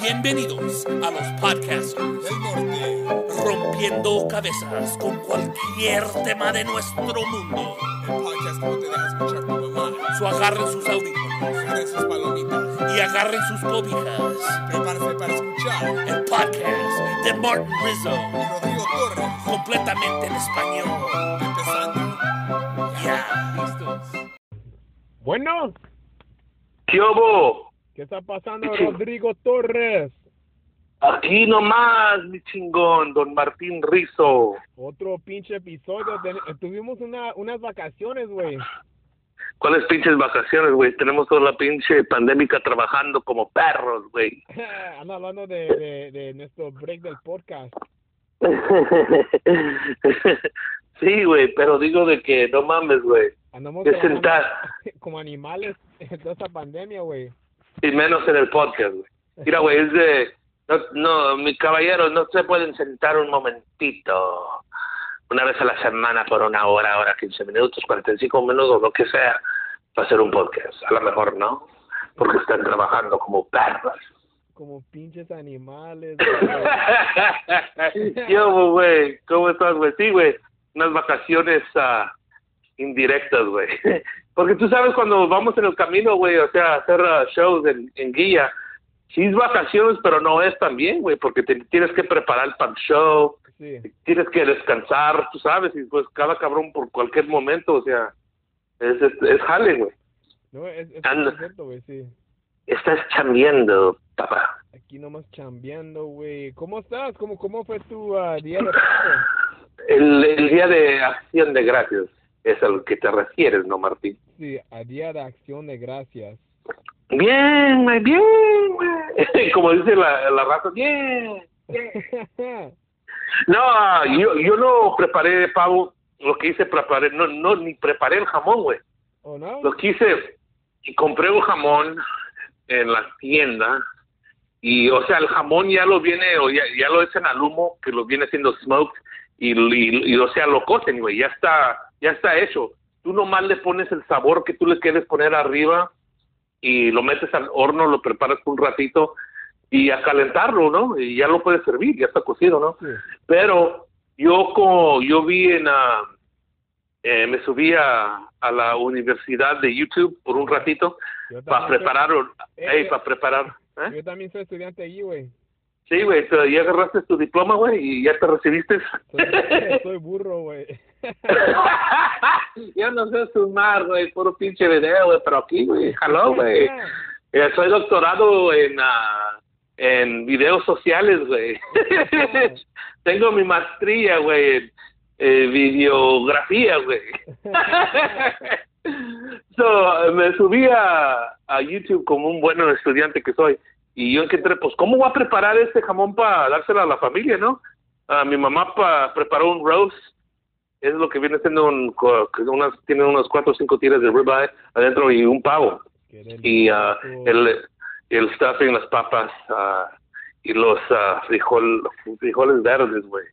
Bienvenidos a los podcasters del norte. rompiendo cabezas con cualquier tema de nuestro mundo. El podcast no te deja escuchar tu mamá. So agarren sus audífonos Agarren sus palomitas. y agarren sus cobijas. Prepárate para escuchar. El podcast de Martin Rizzo, Y Rodrigo Torres. completamente en español. Bueno, ¿Qué hubo? ¿qué está pasando. Rodrigo Torres? Aquí nomás, mi chingón, don Martín Rizo. Otro pinche episodio. Tuvimos una, unas vacaciones, güey. ¿Cuáles pinches vacaciones, güey? Tenemos toda la pinche pandémica trabajando como perros, güey. Ando hablando de, de, de nuestro break del podcast. sí, güey, pero digo de que no mames, güey. Andamos De sentar, como animales en toda esta pandemia, güey. y menos en el podcast, güey. Mira, güey, es de... No, no, mi caballero, no se pueden sentar un momentito. Una vez a la semana por una hora, hora, 15 minutos, 45 minutos, lo que sea, para hacer un podcast. A lo mejor no, porque están trabajando como perros. Como pinches animales. Yo, güey, ¿cómo estás, güey? Sí, güey, unas vacaciones ah, indirectas, güey. Porque tú sabes cuando vamos en el camino, güey, o sea, hacer ah, shows en, en guía, sí es vacaciones, pero no es también, güey, porque te tienes que preparar para el show, Sí. tienes que descansar, tú sabes, y pues cada cabrón por cualquier momento, o sea, es, es, es jale, güey. No, es, es cierto, güey, sí. Estás chambeando, papá. Aquí nomás chambeando, güey. ¿Cómo estás? ¿Cómo, cómo fue tu ah, día de? El, el día de acción de gracias es al que te refieres, ¿no, Martín? Sí, a día de acción de gracias. Bien, bien. Como dice la, la raza, bien. No, yo, yo no preparé pavo, lo que hice preparé, no, no, ni preparé el jamón, güey. ¿O no? Lo que hice, y compré un jamón en la tienda, y o sea, el jamón ya lo viene, o ya, ya lo echan al humo, que lo viene haciendo smoked, y, y, y, o sea, lo cocen, güey, ya está, ya está hecho. Tú nomás le pones el sabor que tú le quieres poner arriba, y lo metes al horno, lo preparas un ratito, y a calentarlo, ¿no? Y ya lo puedes servir, ya está cocido, ¿no? Sí. Pero yo como yo vi en ah, eh, me subí a, a la universidad de YouTube por un ratito Yo para preparar, Eh, para preparar. ¿eh? Yo también soy estudiante allí, güey. Sí, güey, pero ya agarraste tu diploma, güey, y ya te recibiste. Soy, soy burro, güey. yo no sé sumar, güey, puro pinche video, güey, pero aquí, güey, jaló, güey. Eh, soy doctorado en ah, en videos sociales, güey. Tengo mi maestría, güey, en eh, videografía, güey. so, me subí a, a YouTube como un buen estudiante que soy y yo encontré, pues, ¿cómo voy a preparar este jamón para dárselo a la familia, no? Ah, mi mamá pa, preparó un roast, es lo que viene siendo un, unas, tiene unos cuatro o cinco tiras de ribeye adentro y un pavo y delicioso. el, el stuffing, las papas ah, y los ah, frijol, frijoles verdes, güey.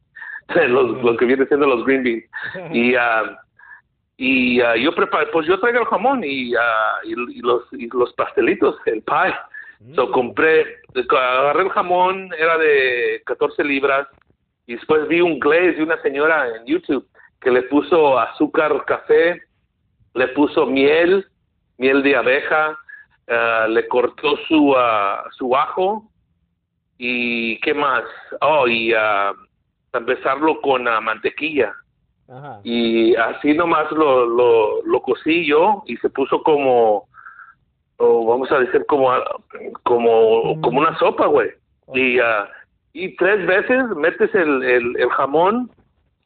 los, lo que viene siendo los green beans. Y, y ah, yo preparé, pues yo traigo el jamón y, ah, y, y los, y los pastelitos, el pie. So Mm. compré, agarré el jamón, era de 14 libras, y después vi un glaze de una señora en YouTube que le puso azúcar café, le puso miel, miel de abeja, ah, le cortó su, ah, su ajo, y qué más, oh, y ah, empezarlo con mantequilla Ajá. y así nomás lo, lo, lo cocí yo y se puso como, o vamos a decir como, como, como una sopa, güey. Y, ah, y tres veces metes el, el, el jamón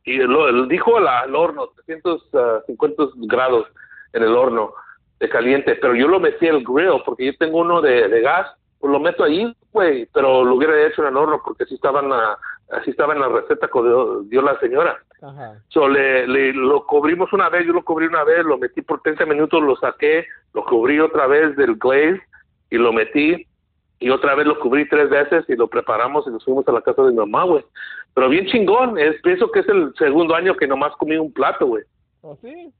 y lo, el- dijo al, al horno, 350 grados en el horno de caliente, pero yo lo metí al grill porque yo tengo uno de, de gas, pues lo meto ahí, güey, pero lo hubiera hecho en el horno porque así estaba en la, así estaba en la receta que dio, dio la señora. Ajá. So, le, le- lo cubrimos una vez, yo lo cubrí una vez, lo metí por 30 minutos, lo saqué, lo cubrí otra vez del glaze y lo metí y otra vez lo cubrí tres veces y lo preparamos y nos fuimos a la casa de mi mamá, güey. Pero bien chingón, es, pienso que es el segundo año que nomás comí un plato, güey. ¿Oh, sí?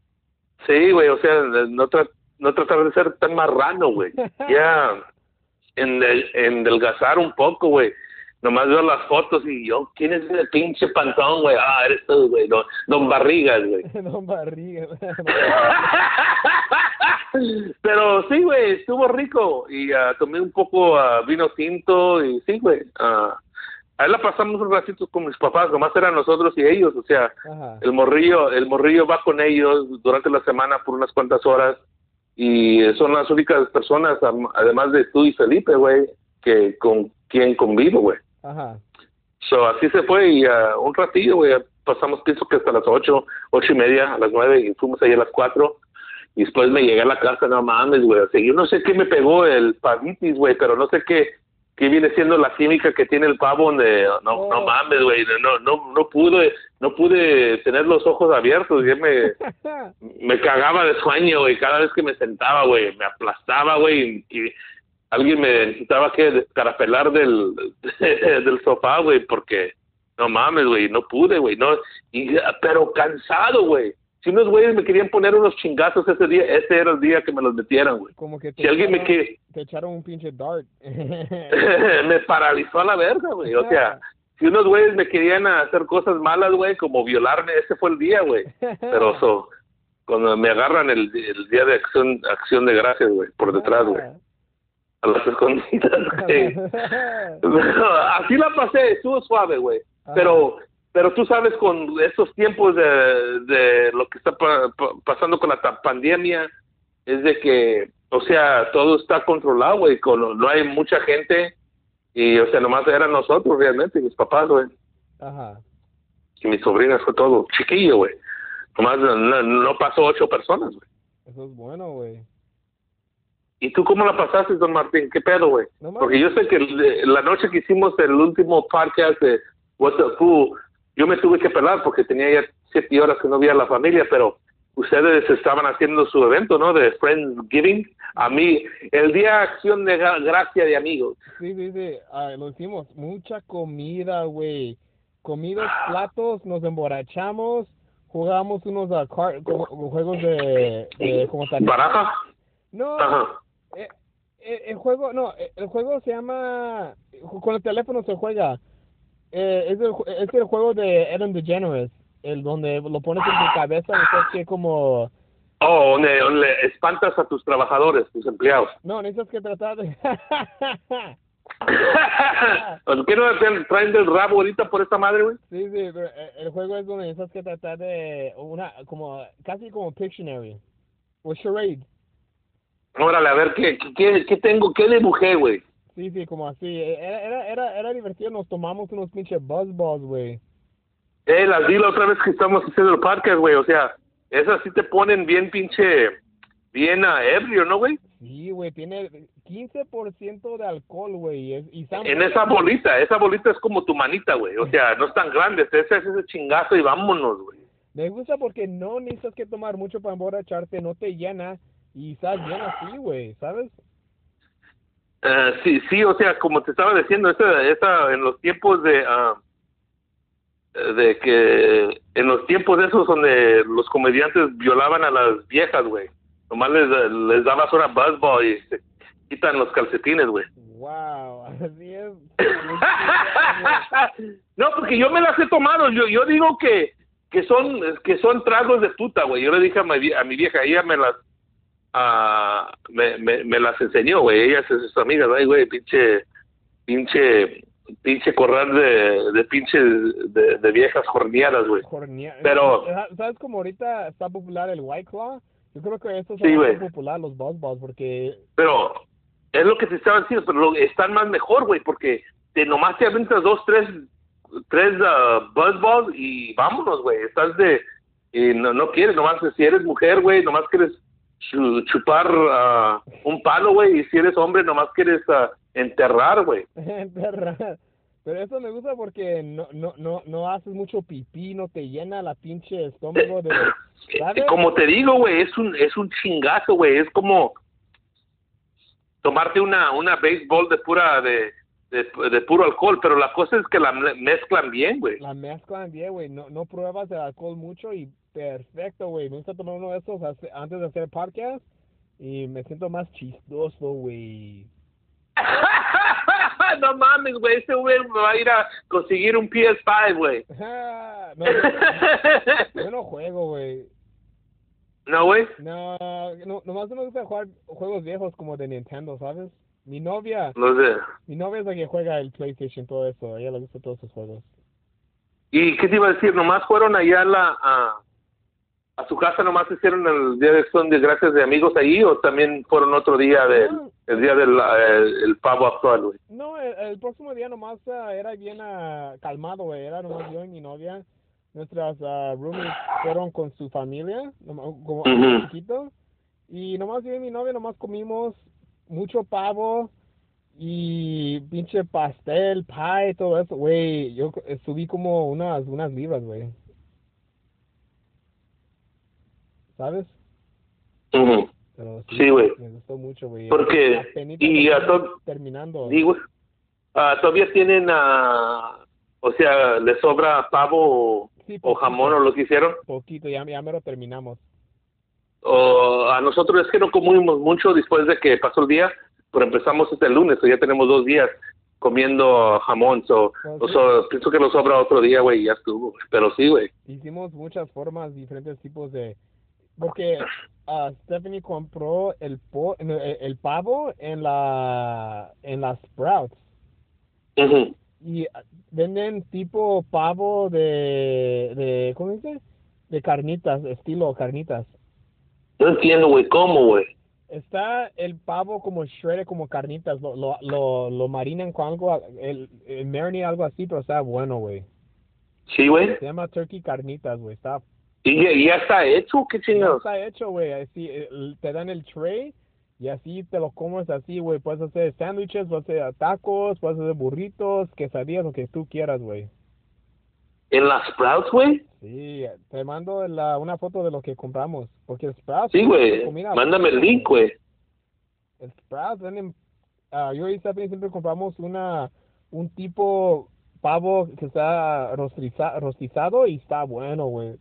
Sí, güey, o sea, no tra- no tratar de ser tan marrano, güey. Ya en endelgazar un poco, güey. Nomás veo las fotos y yo, ¿quién es ese pinche pantón, güey? Ah, eres tú, güey. Don, don Barrigas, güey. Don Barriga. Pero sí, güey, estuvo rico. Y ah, tomé un poco ah, vino tinto y sí, güey. ah, ahí la pasamos un ratito con mis papás, nomás eran nosotros y ellos. O sea, Ajá. el morrillo, el morrillo va con ellos durante la semana por unas cuantas horas. Y son las únicas personas, además de tú y Felipe, güey, que con quien convivo, güey. Ajá. So, así se fue y ah, un ratillo, güey, pasamos pienso que hasta las ocho, ocho y media, a las nueve y fuimos ahí a las cuatro. Y después me llegué a la casa, no mames, güey. O sea, yo no sé qué me pegó el pavitis, güey, pero no sé qué, qué viene siendo la química que tiene el pavo donde, no, no Oh. mames, güey, no, no, no pude, no pude tener los ojos abiertos. Ya me, me cagaba de sueño, güey, cada vez que me sentaba, güey, me aplastaba, güey, y, y alguien me necesitaba que descarapelar del, del sofá, güey, porque no mames, güey, no pude, güey, no, y, pero cansado, güey. Si unos güeyes me querían poner unos chingazos ese día, ese era el día que me los metieran, güey. Como que te Si alguien me echaron- quiere, te echaron un pinche dart. me paralizó a la verga, güey, o sea, si unos güeyes me querían hacer cosas malas, güey, como violarme, ese fue el día, güey. Pero so, cuando me agarran el, el día de acción acción de gracias, güey, por detrás, güey, a las escondidas, güey. Así la pasé, estuvo suave, güey. Pero pero tú sabes con estos tiempos de, de lo que está pa- pa- pasando con la pandemia es de que, o sea, todo está controlado, güey, con no hay mucha gente y o sea, nomás eran nosotros realmente, mis papás, güey Ajá. y mis sobrinas fue todo chiquillo, güey. Nomás no, no- no pasó ocho personas, güey. Eso es bueno, güey. ¿Y tú cómo la pasaste, don Martín? ¿Qué pedo, güey? No. Porque yo sé que el- la noche que hicimos el último podcast de What the Fool, yo me tuve que pelar porque tenía ya siete horas que no veía a la familia, pero ustedes estaban haciendo su evento, ¿no? De Friendsgiving. A mí, el día de acción de gra- gracia de amigos. Sí, sí, sí. Ah, lo hicimos. Mucha comida, güey. Comidos, platos, nos emborrachamos, jugamos unos ah, car- juegos de, de tal. ¿Baraja? No, Ajá. Eh, eh, el juego, no, eh, el juego se llama, con el teléfono se juega. Eh, es, el, es el juego de Ellen DeGeneres, el donde lo pones en tu cabeza y que como, Oh, donde, donde espantas a tus trabajadores, tus empleados. no, necesitas que tratar de... ¿Por qué no te traen del rabo ahorita por esta madre, güey? Sí, sí, pero el juego es donde necesitas que tratar de una, como, casi como Pictionary, o charade. Órale, a ver, ¿qué, qué, qué tengo? ¿Qué dibujé, güey? Sí, sí, como así. Era, era, era, era divertido, nos tomamos unos pinches buzzballs, güey. Eh, las di la otra vez que estamos haciendo el podcast, güey. O sea, esas sí te ponen bien pinche, bien ah, ebrio, ¿no, güey? Sí, güey, tiene 15% de alcohol, güey. y En esa bolita, esa bolita es como tu manita, güey. O sea, no es tan grande. Ese es ese chingazo y vámonos, güey. Me gusta porque no necesitas que tomar mucho para emborracharte, no te llena y estás bien así, güey, ¿sabes? Eh, sí, sí, o sea, como te estaba diciendo, esa, esa, en los tiempos de, ah, de que, en los tiempos esos donde los comediantes violaban a las viejas, güey. Nomás les, les dabas una buzzball y se quitan los calcetines, güey. Wow, así es. no, porque yo me las he tomado. Yo, yo digo que, que son, que son tragos de puta, güey. Yo le dije a mi, a mi vieja, ella me las, ah, me, me, me las enseñó, güey. Ella es sus amigas, ay, güey, pinche, pinche, pinche corral de, de pinche, de, de viejas jorneadas, güey. Pero- ¿Sabes como ahorita está popular el White Claw? Yo creo que estos Sí, son popular los buzzballs porque Pero es lo que te estaba diciendo, pero lo- están más mejor, güey, porque te nomás te aventas dos, tres, tres uh, buzzballs y vámonos, güey. Estás de, y no, no quieres, nomás si eres mujer, güey, nomás quieres chupar ah, un palo, güey, y si eres hombre, nomás quieres ah, enterrar, güey. Perra. Pero eso me gusta porque no, no, no, no haces mucho pipí, no te llena la pinche estómago de... ¿Sabes? Como te digo, güey, es un, es un chingazo, güey, es como tomarte una, una béisbol de pura, de, de, de puro alcohol, pero la cosa es que la me- mezclan bien, güey. La mezclan bien, güey. No, no pruebas el alcohol mucho y perfecto, güey. Me gusta tomar uno de esos antes de hacer podcast Y me siento más chistoso, güey. no mames, güey. Este güey me va a ir a conseguir un PS5, güey. no, yo no juego, güey. ¿No, güey? No, no, nomás no me gusta jugar juegos viejos como de Nintendo, ¿sabes? Mi novia, No sé. mi novia es la que juega el PlayStation, todo eso. A ella le gusta todos esos juegos. ¿Y qué te iba a decir? ¿Nomás fueron allá a la... A, a su casa nomás hicieron el día de acción de gracias de amigos ahí o también fueron otro día del No. el día del el pavo actual, güey? No, el, el próximo día nomás ah, era bien ah, calmado, güey. Era nomás yo y mi novia. Nuestras ah, roomies fueron con su familia, nomás- como Ujú. chiquito. Y nomás yo y mi novia nomás comimos mucho pavo y pinche pastel, pie, todo eso, güey. Yo subí como unas, unas libras, güey. ¿Sabes? Pero Sí, güey. Me gustó mucho, güey. Porque- y a terminando. Digo, todavía tienen, ah, o sea, les sobra pavo o, Sí, o poquito. jamón o lo que hicieron. Poquito, ya, ya me lo terminamos. O a nosotros es que no comimos mucho después de que pasó el día, pero empezamos este lunes, o ya tenemos dos días comiendo jamón, so, Oh, o sí. so, pienso que nos sobra otro día, güey, ya estuvo, pero sí, güey. Hicimos muchas formas, diferentes tipos de... Porque ah, Stephanie compró el, po, no, el, el pavo en la en las Sprouts. Y ah, venden tipo pavo de, de... ¿Cómo dice? De carnitas, estilo carnitas. No entiendo, güey, ¿cómo, güey? Está el pavo como shredded, como carnitas. Lo, lo, lo, lo marinan con algo, el, el marinade, algo así, pero está bueno, güey. Sí, güey. Se llama turkey carnitas, güey. Está ¿Y, ya- ya está hecho? ¿Qué Ya chingados? está hecho, güey. Así, te dan el tray y así te lo comes así, güey. Puedes hacer sándwiches, puedes hacer tacos, puedes hacer burritos, quesadillas, lo que tú quieras, güey. ¿En las Sprouts, güey? Sí, te mando la, una foto de lo que compramos. Porque Sprouts... Sí, güey. Mándame el link, güey. El Sprouts venden... ah, yo y Stephanie siempre compramos una un tipo pavo que está rostiza- rostizado y está bueno, güey.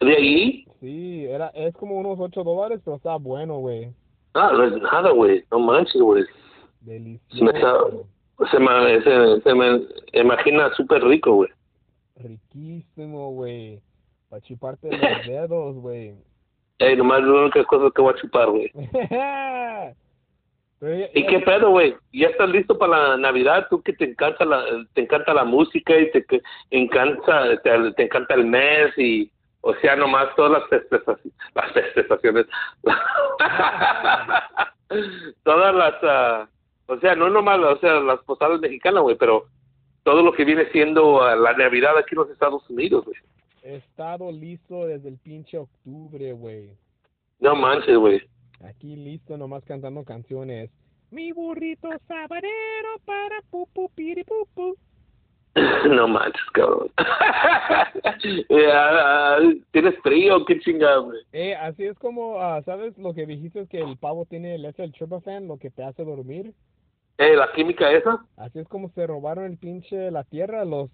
¿De ahí? Sí, era, es como unos 8 dólares, pero está bueno, güey. Ah, no es nada, güey. No manches, güey. Se me, está, Delicioso. se me, se, se me imagina súper rico, güey. Riquísimo, güey. Para chuparte los dedos, güey. Ey, nomás la única cosa que voy a chupar, güey. Pero ¿Y qué pedo, güey? ¿Ya estás listo para la Navidad? Tú que te encanta la, te encanta la música y te que encanta, te, te encanta el mes y, o sea, nomás todas las festejaciones, las festejaciones, todas las, ah, o sea, no nomás, o sea, las posadas mexicanas, güey, pero todo lo que viene siendo ah, la Navidad aquí en los Estados Unidos, güey. He estado listo desde el pinche octubre, güey. No manches, güey. Aquí listo, nomás cantando canciones. Mi burrito sabanero para pupu piripupu. No manches, cabrón. ¿Tienes frío? ¿Qué chingada, güey? Eh, así es como, ah, ¿sabes lo que dijiste que el pavo tiene el ese el tryptophan, lo que te hace dormir? Eh, ¿La química esa? Así es como se robaron el pinche la tierra los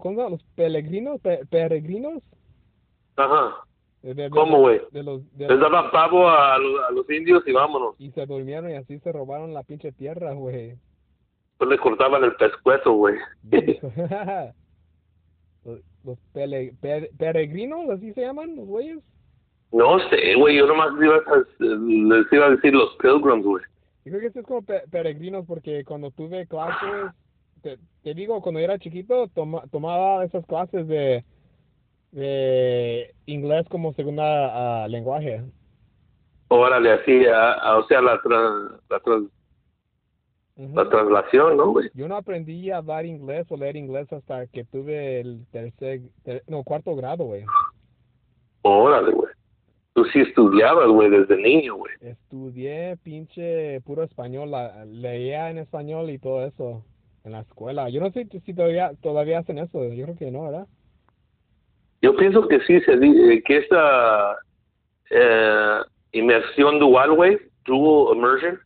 ¿cómo los peregrinos, pe- peregrinos. Ajá. De, de- ¿Cómo, güey? Les daba pavo a, los- a los indios y vámonos. y se durmieron y así se robaron la pinche tierra, güey. Pues le cortaban el pescuezo, güey. los los pele- pe- peregrinos, así se llaman los güeyes. no sé, güey. Yo nomás iba a, les iba a decir los pilgrims, güey. Yo creo que sí es como pe- peregrinos porque cuando tuve clases, te, te digo, cuando era chiquito toma- tomaba esas clases de, de inglés como segunda ah, lenguaje. Órale, así, a- a- o sea, la, tra- la, la traslación, ¿no, güey? Yo no aprendí a hablar inglés o leer inglés hasta que tuve el tercer, ter- no, cuarto grado, güey. Órale, güey. Tú sí estudiabas, güey, desde niño, güey. Estudié pinche puro español, la- leía en español y todo eso en la escuela. Yo no sé si todavía todavía hacen eso, yo creo que no, ¿verdad? Yo pienso que sí, se eh, que esta eh, inmersión dual, güey, dual immersion,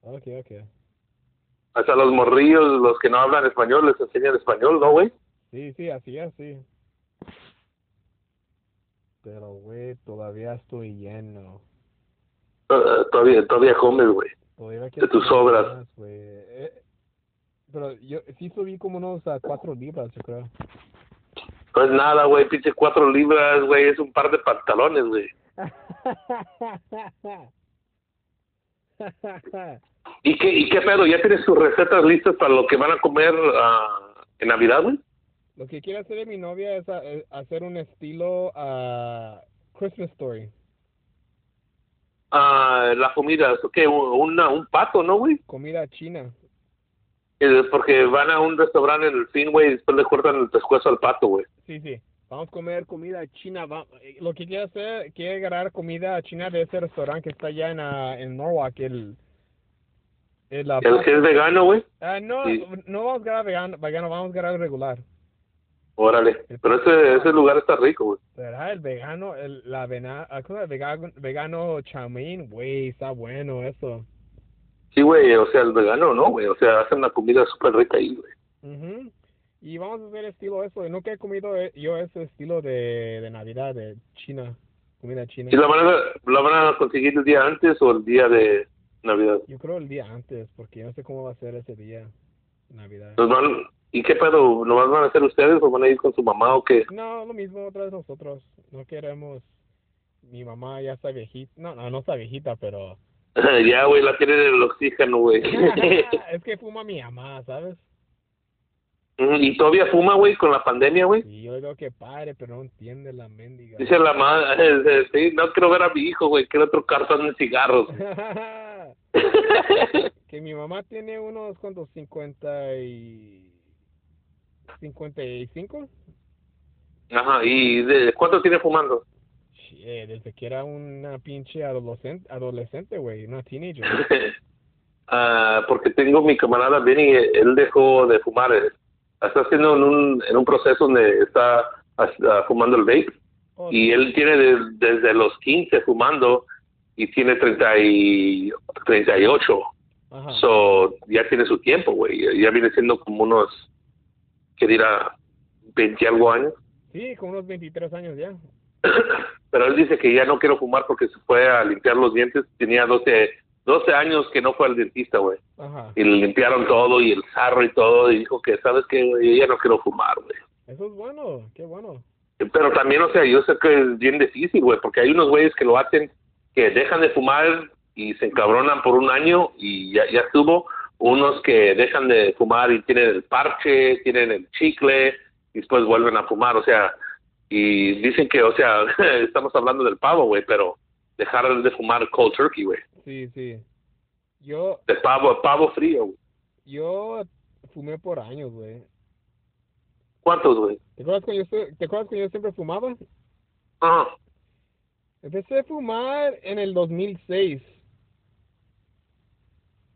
Okay, okay. Hasta los morrillos, los que no hablan español, les enseñan español, ¿no, güey? Sí, sí, así es, sí. Pero, güey, todavía estoy lleno. Todavía, todavía comes, güey. De tus sobras. más. Eh, pero yo sí subí como unos a cuatro libras, yo creo. No es nada, güey, pinche cuatro libras, güey, es un par de pantalones, güey. ¿Y qué, ¿Y qué pedo? ¿Ya tienes tus recetas listas para lo que van a comer ah, en Navidad, güey? Lo que quiere hacer de mi novia es a- eh, hacer un estilo a Christmas Story. Ah, la comida, ¿es qué? Una, un pato, ¿no, güey? Comida china. Eh, Porque van a un restaurante en el fin, güey, y después le cortan el pescuezo al pato, güey. Sí, sí. Vamos a comer comida china. Va- eh, lo que quiere hacer, quiere agarrar comida china de ese restaurante que está allá en, ah, en Norwalk, el... el El que es vegano, güey, Ah, no, Sí. no vamos a agarrar vegano, vegano, vamos a agarrar regular. órale. Pero ese, ese lugar está rico, güey. ¿Será el vegano, el, la vena, ah, ¿cómo es? vegano, vegano chaumín? Güey, está bueno eso. Sí, güey, o sea, el vegano, ¿no, güey? O sea, hacen una comida súper rica ahí, güey. Ujú. Y vamos a hacer estilo eso. Nunca he comido eh, yo ese estilo de, de Navidad, de China, comida china. ¿Y la van, a, la van a conseguir el día antes o el día de Navidad? Yo creo el día antes, porque no sé cómo va a ser ese día, Navidad. Van- ¿Y qué pedo? ¿Nomás van a hacer ustedes o van a ir con su mamá o qué? No, lo mismo otra vez nosotros. No queremos. Mi mamá ya está viejita. No, no, no está viejita, pero. ya, güey, la tienen en el oxígeno, güey. es que fuma mi mamá, ¿sabes? ¿Y todavía fuma, güey, con la pandemia, güey? Y yo digo que pare, pero no entiende la mendiga. Dice la madre, sí, no quiero ver a mi hijo, güey, quiero otro cartón de cigarros. que mi mamá tiene unos cuantos 50 y 55 Ajá, ¿y de cuánto tiene fumando? eh, desde que era una pinche adolescente adolescente güey una teenager Ah, porque tengo mi camarada Benny, él dejó de fumar, eh, está haciendo en un, en un proceso donde está ah, fumando el vape Oh, y él tiene de- desde los 15 fumando y tiene 30 y 38. ajá. So, ya tiene su tiempo, güey. Ya viene siendo como unos, ¿qué dirá? 20 y algo años. sí con unos 23 años ya Pero él dice que ya no quiero fumar porque se fue a limpiar los dientes. Tenía 12, 12 años que no fue al dentista, güey. ajá Y le limpiaron todo y el sarro y todo. Y dijo que, ¿sabes qué, güey? Yo ya no quiero fumar, güey. eso es bueno qué bueno Pero también, o sea, yo sé que es bien difícil, güey, porque hay unos güeyes que lo hacen, que dejan de fumar y se encabronan por un año y ya, ya estuvo. Unos que dejan de fumar y tienen el parche, tienen el chicle y después vuelven a fumar, o sea, y dicen que, o sea, estamos hablando del pavo, güey, pero dejar de fumar cold turkey, güey, sí sí yo de pavo, pavo frío. güey. yo fumé por años güey ¿Cuántos, güey? ¿Te acuerdas cuando yo, ¿Te acuerdas cuando yo siempre fumaba? Ajá. Empecé a fumar en el 2006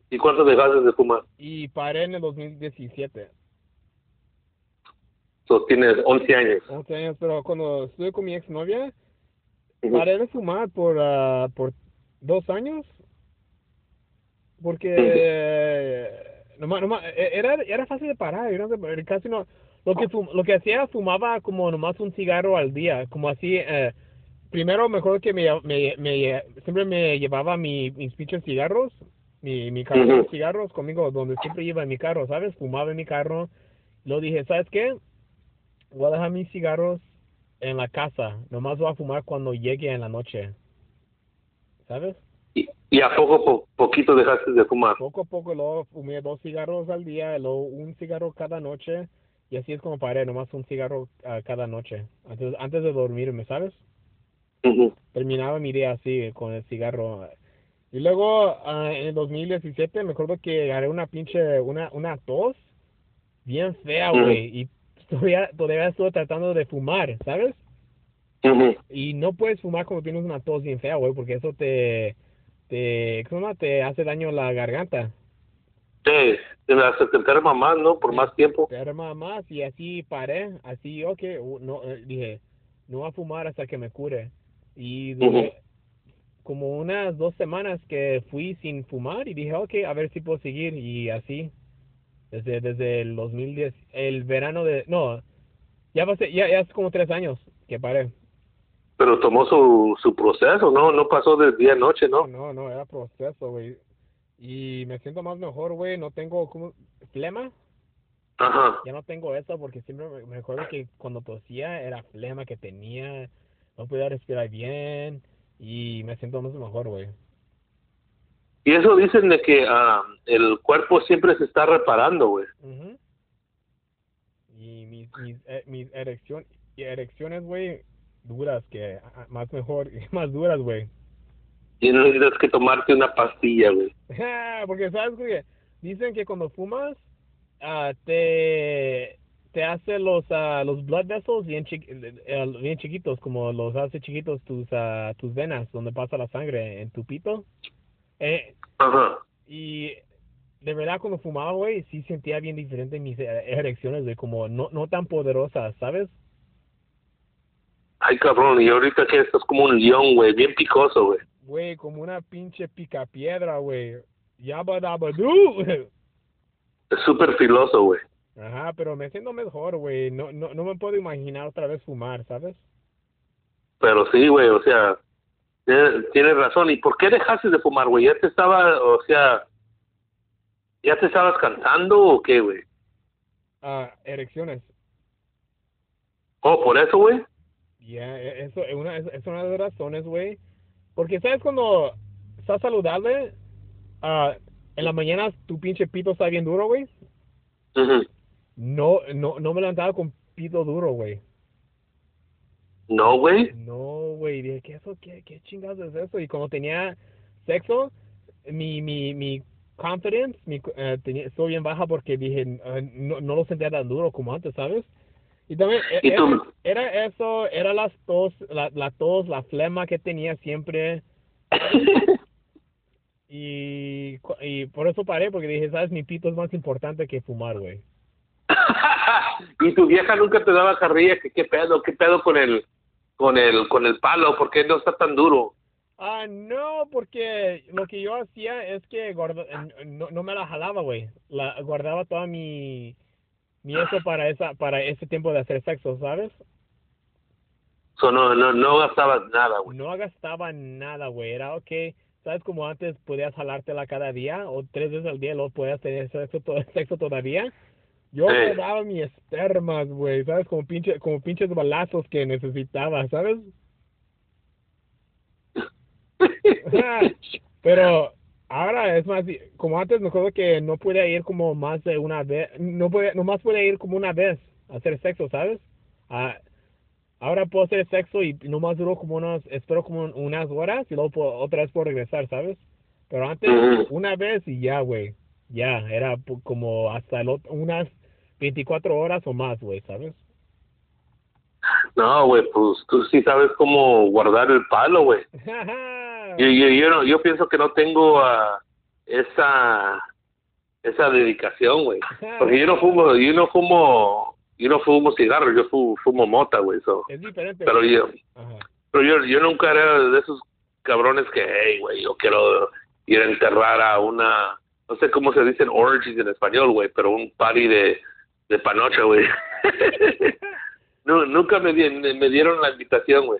¿Y cuántos dejaste de fumar? y paré en el 2017. So, tienes 11 años. 11 años, pero cuando estuve con mi exnovia, Ujú. paré de fumar por, ah, por dos años. Porque eh, nomás, nomás, eh, era, era fácil de parar, yo no sé, casi no... Lo que, fum- lo que hacía era fumaba como nomás un cigarro al día, como así... Eh, primero me acuerdo que me, me, me- siempre me llevaba mi, mis pinches cigarros, mi, mi carro de cigarros conmigo, donde siempre iba en mi carro, ¿sabes? Fumaba en mi carro. Luego dije, ¿sabes qué? Voy a dejar mis cigarros en la casa. Nomás voy a fumar cuando llegue en la noche. ¿Sabes? ¿Y, y a poco po- poquito dejaste de fumar? Poco a poco luego fumé dos cigarros al día, luego un cigarro cada noche. Y así es como paré, nomás un cigarro ah, cada noche. Antes, antes de dormirme, ¿sabes? Ujú. terminaba mi día así con el cigarro y luego ah, en el 2017 me acuerdo que agarré una pinche una una tos bien fea güey y todavía todavía estoy tratando de fumar sabes Ujú. y no puedes fumar cuando tienes una tos bien fea güey porque eso te te ¿cómo se te hace daño la garganta. Sí, te se enferma más, ¿no? Por más tiempo. te arma más y así paré así ok no eh, dije no voy a fumar hasta que me cure. Y duré como unas dos semanas que fui sin fumar y dije ok a ver si puedo seguir y así. Desde desde el 2010 el verano de no ya pasé ya ya hace como tres años que paré pero tomó su, su proceso, ¿no? No pasó de día a noche, No, ¿no? no, era proceso, güey. Y me siento más mejor, güey. No tengo como flema. Ajá. Ya no tengo eso porque siempre me- acuerdo que cuando tosía era flema que tenía. No podía respirar bien. Y me siento más mejor, güey. Y eso dicen de que ah, el cuerpo siempre se está reparando, güey. Ujú. Y mis, mis, eh, mis erección, erecciones, güey, duras, que más mejor, más duras, güey. Y no necesitas que tomarte una pastilla, güey. Porque, ¿sabes, güey? Dicen que cuando fumas, ah, te, te hace los, ah, los blood vessels bien, chi- eh, bien chiquitos, como los hace chiquitos tus, ah, tus venas, donde pasa la sangre en tu pito. Eh, Ajá. y de verdad cuando fumaba, güey, sí sentía bien diferente mis eh, erecciones, güey, como no, no tan poderosas, ¿sabes? Ay, cabrón, y ahorita que estás como un león, güey, bien picoso, güey. Güey, como una pinche picapiedra, güey. Doo. Es súper filoso, güey. Ajá, pero me siento mejor, güey. No, no, no me puedo imaginar otra vez fumar, ¿sabes? Pero sí, güey, o sea, tienes, tienes razón. ¿Y por qué dejaste de fumar, güey? ¿Ya te estaba, o sea, ya te estabas cansando o qué, güey? Ah, erecciones. Oh, por eso, güey. Ya, e- eso es una, es una de las razones, güey. Porque, ¿sabes? Cuando estás saludable, ah, en la mañana tu pinche pito está bien duro, güey. No, no, no me levantaba con pito duro, güey. No, güey. No, güey, dije, ¿qué eso? ¿Qué, qué chingados es eso? Y cuando tenía sexo, mi, mi, mi confidence, mi, eh, tenía, estuvo bien baja porque dije, eh, no, no lo sentía tan duro como antes, ¿sabes? Y también ¿Y tú? era, era eso, era las tos, la, la tos, la flema que tenía siempre. Y, y por eso paré, porque dije, ¿sabes? Mi pito es más importante que fumar, güey. y tu vieja nunca te daba carrilla, que qué pedo, qué pedo con el, con el, con el palo, ¿por qué no está tan duro? Ah, no, porque lo que yo hacía es que guarda- no, no me la jalaba, güey. La guardaba toda mi mi eso para esa para ese tiempo de hacer sexo, ¿sabes? So, no, no, no gastabas nada, güey. No gastaba nada, güey. Era ok, ¿sabes? Como antes podías jalártela cada día o tres veces al día, y luego podías tener sexo, to- sexo todavía. Yo Sí. guardaba mis espermas, güey, ¿sabes? Como pinche como pinches balazos que necesitaba, ¿sabes? Pero ahora es más, como antes me acuerdo que no podía ir como más de una vez, no podía, nomás podía ir como una vez a hacer sexo, ¿sabes? Ah, ahora puedo hacer sexo y nomás duro como unos, espero como unas horas y luego puedo- otra vez puedo regresar, ¿sabes? Pero antes, una vez y ya, güey, ya, era como hasta el ot- unas 24 horas o más, güey, ¿sabes? No, güey, pues tú sí sabes cómo guardar el palo, güey. Yo, yo, yo, no, yo pienso que no tengo ah, esa esa dedicación, güey. Porque yo no fumo, yo no fumo, yo no fumo cigarros, yo fumo, fumo mota, güey. So. es diferente. Pero yo, Ajá. pero yo, yo nunca era de esos cabrones que, hey, güey, yo quiero ir a enterrar a una, no sé cómo se dicen orgies en español, güey, pero un party de, de panocha, güey. no, nunca me, di- me dieron la invitación, güey.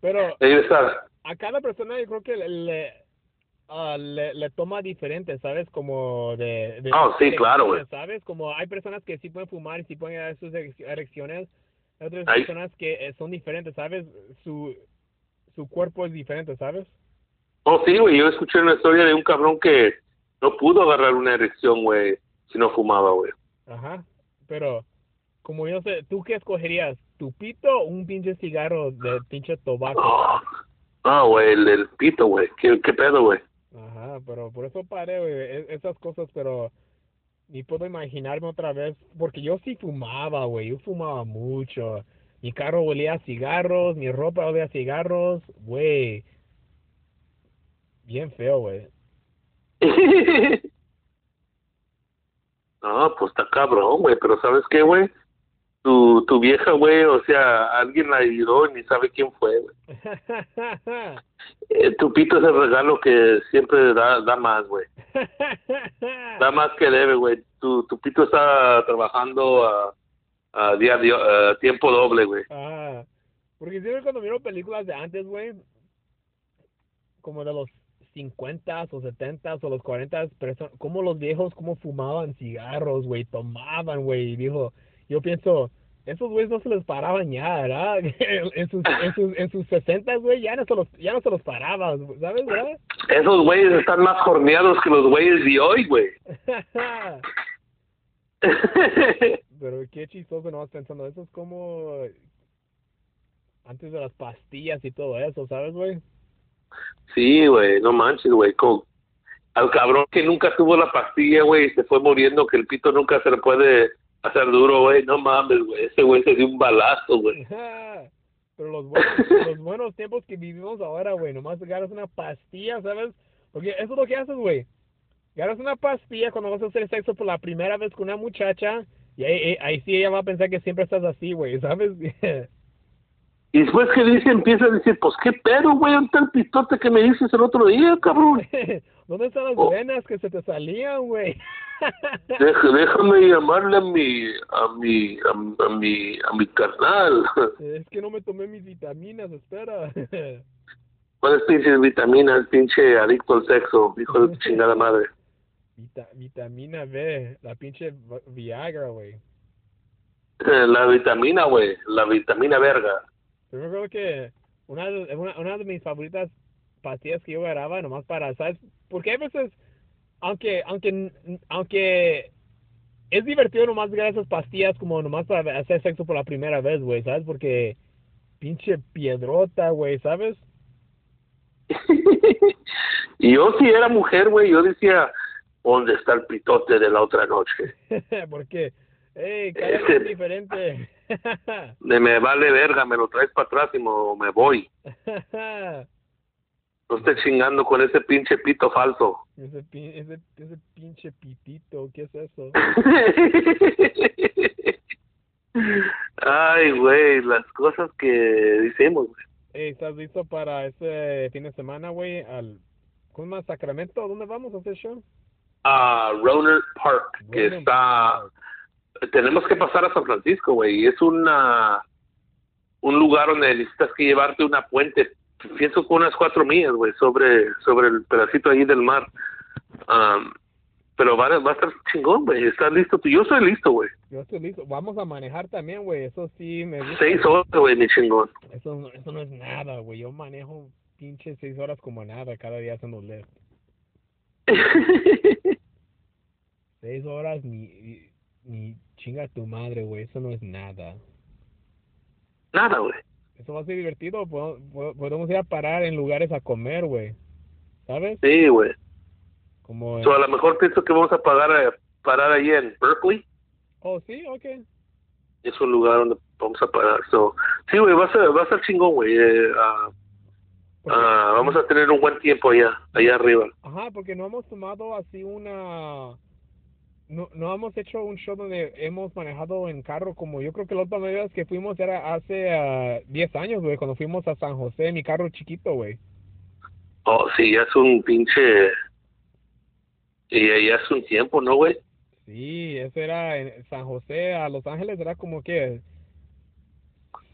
Pero Ahí está. A cada persona yo creo que le, le, ah, le, le toma diferente, ¿sabes? Como de... de Oh, sí, de- claro, güey. ¿Sabes? Como hay personas que sí pueden fumar y sí pueden dar sus erec- erecciones. Hay otras personas que eh, son diferentes, ¿sabes? Su, su cuerpo es diferente, ¿sabes? Oh, sí, güey, yo escuché una historia de un cabrón que no pudo agarrar una erección, güey, si no fumaba, güey. Ajá. Pero, como yo sé, ¿tú qué escogerías? ¿Tu pito o un pinche cigarro de pinche tabaco? Oh, ah, güey, el, el pito, güey. ¿Qué, ¿Qué pedo, güey? Ajá, pero por eso paré, güey, e- esas cosas, pero ni puedo imaginarme otra vez, porque yo sí fumaba, güey, yo fumaba mucho. Mi carro olía a cigarros, mi ropa olía a cigarros, güey. Bien feo, güey. no, pues está cabrón, güey, pero ¿sabes qué, güey? Tu, tu vieja, güey, o sea, alguien la ayudó y ni sabe quién fue, güey. Eh, tu pito es el regalo que siempre da, da más, güey. Da más que debe, güey. Tu, tu pito está trabajando a, a día, a tiempo doble, güey. ah, Porque siempre cuando miro películas de antes, güey, como de los 50 o 70 o los 40, como los viejos, como fumaban cigarros, güey, tomaban, güey, y dijo, yo pienso, esos güeyes no se les paraban ya, ¿verdad? en sus, en sus, en sus 60, güey, ya no se los, ya no se los paraban, ¿sabes, verdad? Esos güeyes están más jorneados que los güeyes de hoy, güey. Pero qué chistoso no vas pensando, eso es como antes de las pastillas y todo eso, ¿sabes, güey? Sí, güey, no manches, güey. Con... Al cabrón que nunca tuvo la pastilla, güey, se fue muriendo, que el pito nunca se le puede hacer duro, güey. No mames, güey. Ese güey se dio un balazo, güey. Pero los buenos, los buenos tiempos que vivimos ahora, güey, nomás agarras una pastilla, ¿sabes? Porque eso es lo que haces, güey. Agarras una pastilla cuando vas a hacer sexo por la primera vez con una muchacha y ahí, ahí sí ella va a pensar que siempre estás así, güey, ¿sabes? Y después que dice, empieza a decir, pues qué pedo, güey, ¿dónde está el pistote que me dices el otro día, cabrón? ¿Dónde están las Oh. venas que se te salían, güey? Deja- déjame llamarle a mi, a mi, a, a mi, a mi carnal. es que no me tomé mis vitaminas, espera. ¿Cuáles pinches vitaminas, pinche adicto al sexo, hijo de chingada madre? Vita- vitamina B, la pinche vi- Viagra, güey. Eh, La vitamina, güey, la vitamina verga. Yo me acuerdo que una de, una, una de mis favoritas pastillas que yo agarraba nomás para, ¿sabes? Porque a veces, aunque, aunque, aunque es divertido nomás agarrar esas pastillas como nomás para hacer sexo por la primera vez, güey, ¿sabes? Porque pinche piedrota, güey, ¿sabes? y yo si era mujer, güey, yo decía, ¿dónde está el pitote de la otra noche? Porque, hey, cada es diferente. Me vale verga, me lo traes para atrás y mo- me voy. No estés chingando con ese pinche pito falso. ese, ese, ese pinche pitito, ¿qué es eso? Ay, güey, las cosas que decimos, güey. Hey, ¿estás listo para ese fin de semana, güey? Al, ¿Cómo llama? ¿Sacramento? ¿Dónde vamos a hacer show? A Roner Park, que Roner está... Tenemos que pasar a San Francisco, güey. Es una... Un lugar donde necesitas que llevarte una puente. Pienso con unas cuatro millas, güey, sobre, sobre el pedacito ahí del mar. Am, pero va, a- va a estar chingón, güey. ¿Estás listo? tú? Yo estoy listo, güey. Yo estoy listo. Vamos a manejar también, güey. Eso sí me gusta. Seis horas, güey, mi chingón. Eso, no- eso no es nada, güey. Yo manejo pinche seis horas como nada cada día haciendo lift. Seis horas ni, ni chinga tu madre, güey. Eso no es nada. Nada, güey. Eso va a ser divertido. Podemos, podemos ir a parar en lugares a comer, güey. ¿Sabes? Sí, güey. Como... en- So, a lo mejor pienso que vamos a pagar, eh, parar ahí en Berkeley. Oh, sí, ok. Es un lugar donde vamos a parar. So, sí, güey, va a ser, va a ser chingón, güey. Eh, ah, vamos a tener un buen tiempo allá, allá arriba. Ajá, porque no hemos tomado así una... No, no hemos hecho un show donde hemos manejado en carro como yo creo que la última vez que fuimos era hace ah, 10 años, güey, cuando fuimos a San José, mi carro chiquito, güey. Oh, sí, ya es un pinche... Y ya es un tiempo, ¿no, güey? Sí, ese era en San José a Los Ángeles, era como que...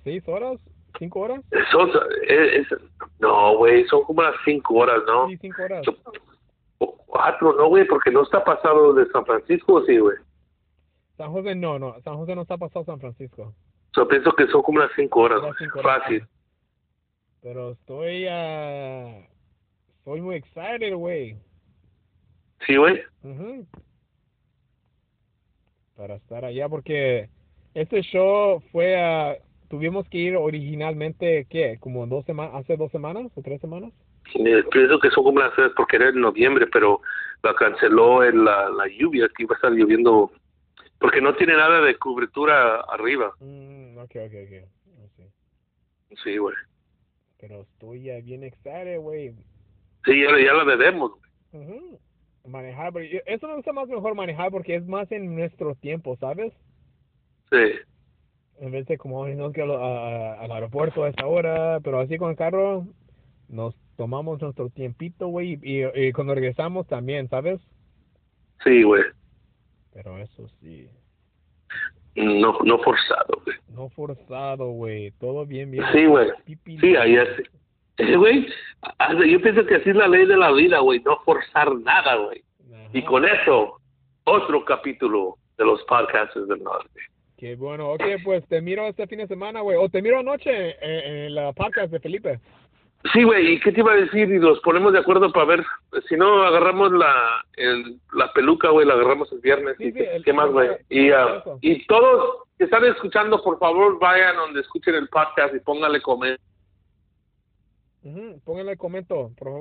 ¿Seis horas? ¿Cinco horas? Son, es, es- no, güey, son como las cinco horas, ¿no? Sí, cinco horas. Cuatro, ¿no, güey? Porque no está pasado de San Francisco, sí, güey. San José no, no, San José no está pasado San Francisco. Yo pienso que son como las cinco horas, cinco. Fácil. Pero estoy... ah, Estoy muy excited, güey. Sí, güey. Ujú. Para estar allá, porque este show fue a. Tuvimos que ir originalmente, ¿qué? Como dos semanas, hace dos semanas o tres semanas. Eh, pienso que son como las porque era en noviembre, pero la canceló en la, la lluvia, que iba a estar lloviendo, porque no tiene nada de cobertura arriba. Mm, ok, ok, ok. Oh, sí. Güey. Pero estoy ya bien excited, güey. Sí, ya, ya la güey. Ujú. Manejar, pero yo- eso me gusta más mejor manejar porque es más en nuestro tiempo, ¿sabes? Sí. En vez de como "Ay, no que a- al aeropuerto a esta hora, pero así con el carro nos tomamos nuestro tiempito, güey, y, y cuando regresamos también, ¿sabes? Sí, güey. Pero eso sí. No, no forzado, güey. No forzado, güey. Todo bien, bien. Sí, güey. Sí, ahí es. Eh, güey, yo pienso que así es la ley de la vida, güey. No forzar nada, güey. Y con eso, otro capítulo de los podcasts del norte. Qué bueno. Ok, pues te miro este fin de semana, güey. O te miro anoche en, en la podcast de Felipe. Sí, güey, ¿y qué te iba a decir? Y los ponemos de acuerdo para ver. Si no, agarramos la, el, la peluca, güey, la agarramos el viernes. Sí, qué- el- ¿Qué más, güey? Y, eso. y todos que están escuchando, por favor, vayan donde escuchen el podcast y pónganle comer. Ujú, Pónganle comento, por favor.